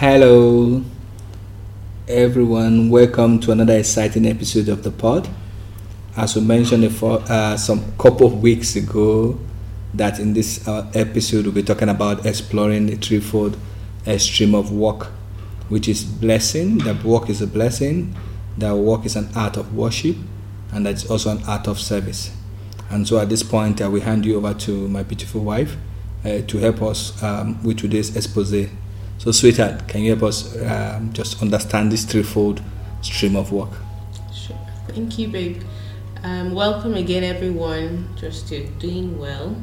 Hello, everyone. Welcome to another exciting episode of the pod. As we mentioned before, uh, some couple of weeks ago, that in this uh, episode we'll be talking about exploring the threefold uh, stream of work, which is blessing. That work is a blessing. That work is an art of worship, and that's also an art of service. And so, at this point, I will hand you over to my beautiful wife uh, to help us um, with today's expose. So, sweetheart, can you help us um, just understand this threefold stream of work? Sure. Thank you, babe. Um, welcome again, everyone. Trust you're doing well.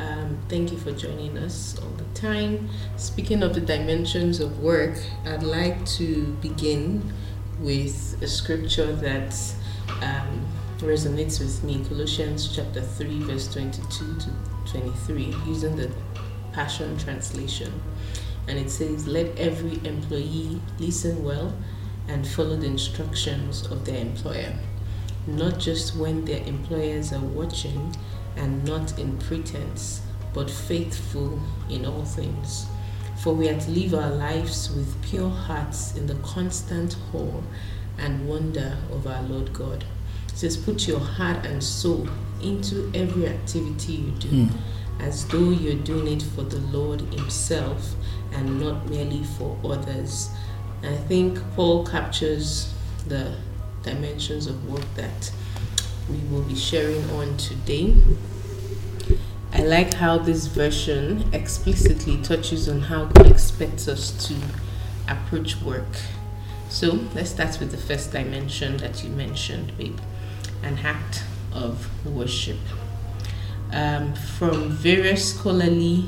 Um, thank you for joining us all the time. Speaking of the dimensions of work, I'd like to begin with a scripture that um, resonates with me Colossians chapter 3, verse 22 to 23, using the Passion Translation and it says, Let every employee listen well and follow the instructions of their employer, not just when their employers are watching and not in pretense, but faithful in all things. For we are to live our lives with pure hearts in the constant awe and wonder of our Lord God. It says, Put your heart and soul into every activity you do, mm. as though you're doing it for the Lord Himself and not merely for others. And I think Paul captures the dimensions of work that we will be sharing on today. I like how this version explicitly touches on how God expects us to approach work. So let's start with the first dimension that you mentioned, babe an act of worship. Um, from various scholarly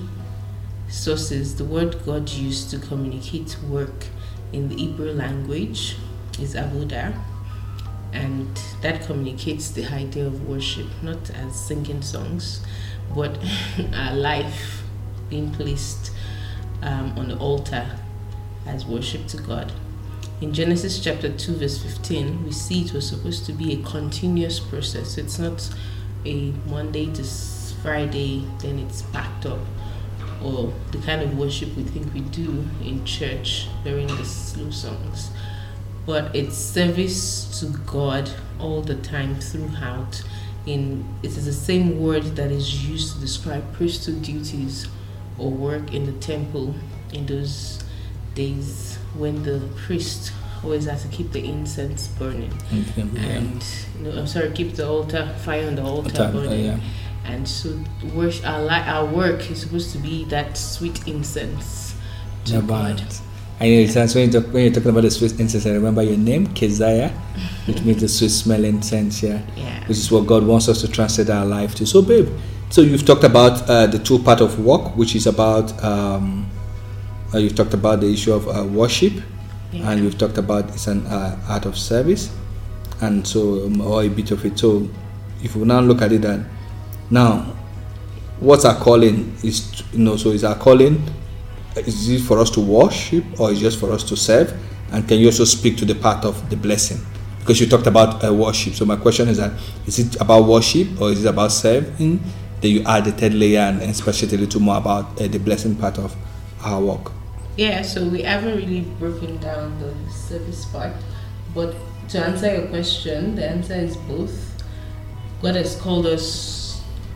sources, the word God used to communicate work in the Hebrew language is avodah, and that communicates the idea of worship, not as singing songs, but a life being placed um, on the altar as worship to God. In Genesis chapter 2, verse 15, we see it was supposed to be a continuous process. It's not a Monday to Friday, then it's packed up or the kind of worship we think we do in church during the slow songs, but it's service to God all the time throughout. In it is the same word that is used to describe priesthood duties or work in the temple in those days when the priest always has to keep the incense burning and know, I'm sorry, keep the altar fire on the altar, altar burning. Uh, yeah and so worship our li- our work is supposed to be that sweet incense to yeah, God. I know it sounds when, you talk, when you're talking about the sweet incense, I remember your name, Keziah, which means the sweet smelling incense, yeah, yeah. Which is what God wants us to translate our life to. So, babe, so you've talked about uh, the two part of work, which is about um, uh, you've talked about the issue of uh, worship, yeah. and you've talked about it's an uh, art of service, and so um, or a bit of it. So, if we now look at it, that now, what's our calling is you know so is our calling is it for us to worship or is it just for us to serve? And can you also speak to the part of the blessing? Because you talked about uh, worship. So my question is that is it about worship or is it about serving? Then you add the third layer and especially a little more about uh, the blessing part of our work. Yeah, so we haven't really broken down the service part, but to answer your question, the answer is both. God has called us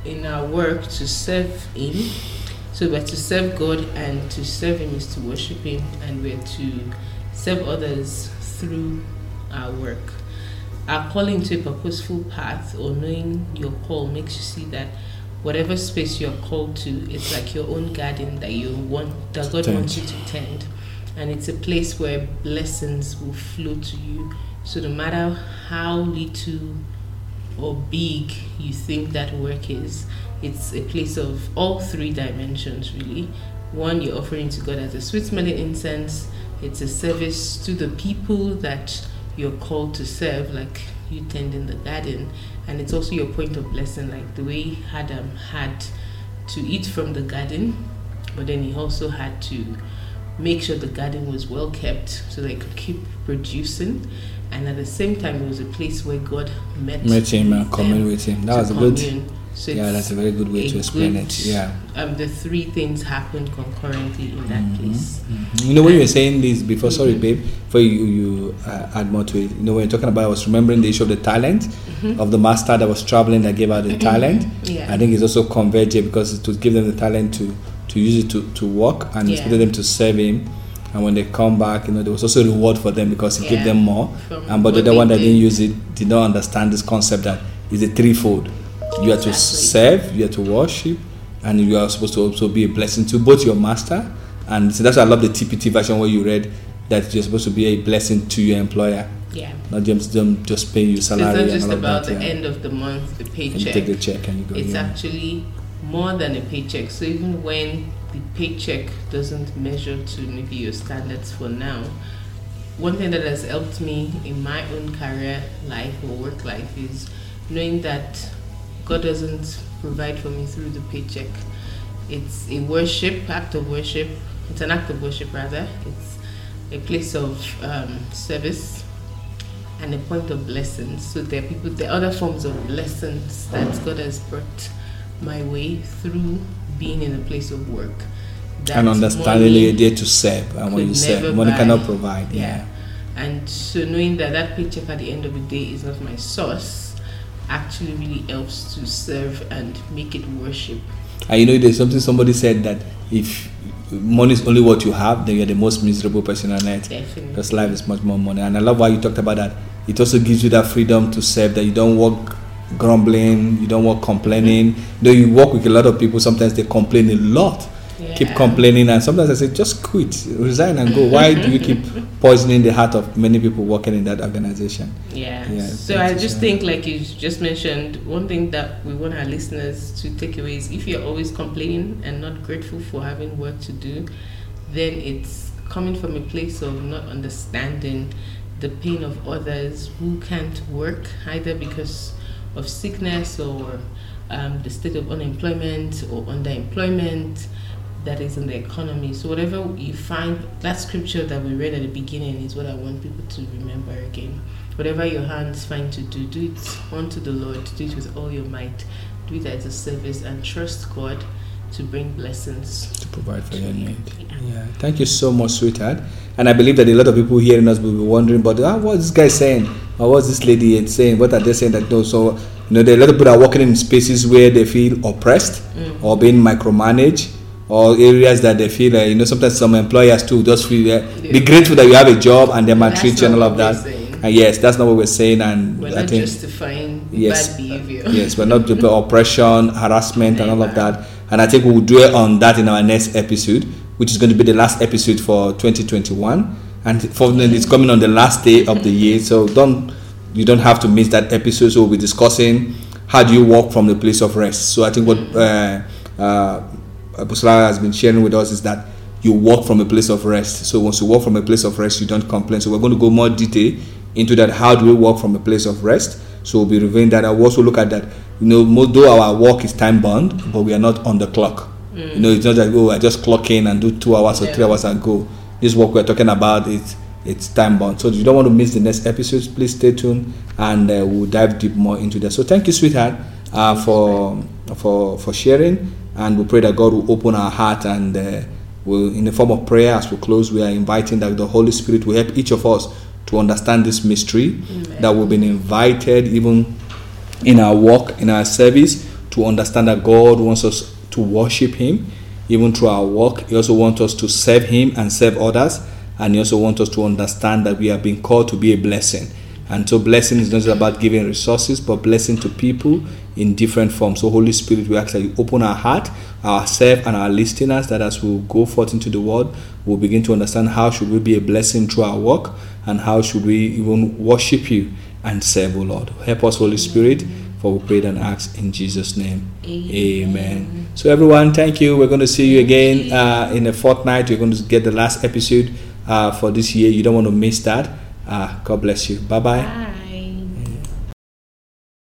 in our work to serve Him. So we're to serve God, and to serve Him is to worship Him, and we're to serve others through our work. Our calling to a purposeful path or knowing your call makes you see that whatever space you're called to, it's like your own garden that you want that God tend. wants you to tend. And it's a place where blessings will flow to you. So no matter how little or big you think that work is, it's a place of all three dimensions really. One, you're offering to God as a sweet smelling incense, it's a service to the people that you're called to serve, like you tending the garden, and it's also your point of blessing, like the way Adam had to eat from the garden, but then he also had to make sure the garden was well kept so they could keep producing and at the same time it was a place where God met met him and communed with him. That was a good So yeah, that's a very good way to explain good- it. Yeah. Um, the three things happened concurrently in that Mhm. place. Mhm. You know, when you were saying this before, sorry, Mhm. babe, before you, you uh, add more to it, you know, when you're talking about, I was remembering the issue of the talent Mhm. of the master that was traveling that gave out the talent. Yeah. I think it's also converged because it would give them the talent to, to use it to, to work and Yeah. expected them to serve him. And when they come back, you know, there was also a reward for them because he gave them more. From And but the other one that did. didn't use it did not understand this concept that is a threefold. You are to serve, you are to worship, and you are supposed to also be a blessing to both your master and so that's why I love the TPT version where you read that you're supposed to be a blessing to your employer, Yeah. not just them just paying you salary it's not just and all about of the yeah. end of the month, the And you paycheck. take the check and you go. it's yeah. actually more than a paycheck. So even when the paycheck doesn't measure to maybe your standards for now, one thing that has helped me in my own career life or work life is knowing that God doesn't provide for me through the paycheck. It's a worship, act of worship. It's an act of worship rather. It's a place of um, service and a point of blessings. So there are people, there are other forms of blessings that God has brought my way through being in a place of work. that and understanding money you're there to serve and when you serve, money buy. cannot provide. Yeah. Yeah. And so knowing that that paycheck at the end of the day is not my source actually really helps to serve and make it worship. And you know, there's something somebody said that if money is only what you have, then you're the most miserable person on earth. Definitely. Because life is much more money. And I love why you talked about that. It also gives you that freedom to serve, that you don't work grumbling, you don't work complaining. Though you work with a lot of people, sometimes they complain a lot. Keep complaining, and sometimes I say, just quit, resign, and go. Why do you keep poisoning the heart of many people working in that organization? Yeah. Yeah, so I just think, like you just mentioned, one thing that we want our listeners to take away is if you're always complaining and not grateful for having work to do, then it's coming from a place of not understanding the pain of others who can't work either because of sickness or um, the state of unemployment or underemployment that is in the economy. So whatever you find, that scripture that we read at the beginning is what I want people to remember again. Whatever your hands find to do, do it unto the Lord. Do it with all your might. Do it as a service and trust God to bring blessings. to provide for your need. Yeah. Yeah, thank you so much, sweetheart. And I believe that a lot of people hearing us will be wondering, but ah, what's this guy saying? Or what's this lady saying? What are they saying that no? So, you know, there are a lot of people are working in spaces where they feel oppressed Mm. or being micromanaged or areas that they feel, uh, you know, sometimes some employers too just feel, uh, be grateful that you have a job and they maltreat you and all of that. And yes, that's not what we're saying. And We're I not think justifying Yes. bad behavior. yes, but not the oppression, harassment, and all of that. And I think we'll dwell on that in our next episode, which is going to be the last episode for 2021. And fortunately, it's coming on the last day of the year, so don't you don't have to miss that episode. So we'll be discussing how do you walk from the place of rest. So I think what uh, uh, has been sharing with us is that you walk from a place of rest. So once you walk from a place of rest, you don't complain. So we're going to go more detail into that. How do we walk from a place of rest? So we'll be reviewing that. I'll also look at that. You know, though our work is time bound, but we are not on the clock. You know, it's not like oh, I just clock in and do two hours or three hours and go. This work we're talking about is it's time bound. So if you don't want to miss the next episodes, please stay tuned and uh, we'll dive deep more into that. So thank you, sweetheart, uh, for for for sharing, and we pray that God will open our heart and. Uh, will in the form of prayer as we close we are inviting that the holy spirit will help each of us to understand this mystery Amen. that we've been invited even in our work in our service to understand that god wants us to worship him even through our work. He also wants us to serve him and serve others and he also wants us to understand that we are being called to be a blessing. And so blessing is not just about giving resources but blessing to people in different forms. So holy spirit we ask that you open our heart ourselves and our listeners that as we go forth into the world we'll begin to understand how should we be a blessing through our work and how should we even worship you and serve o lord. Help us holy spirit for we prayed and asked in jesus name. Amen. So everyone thank you. We're going to see you again uh, in a fortnight. You're going to get the last episode uh, for this year. You don't want to miss that. Uh, god bless you. Bye bye Bye.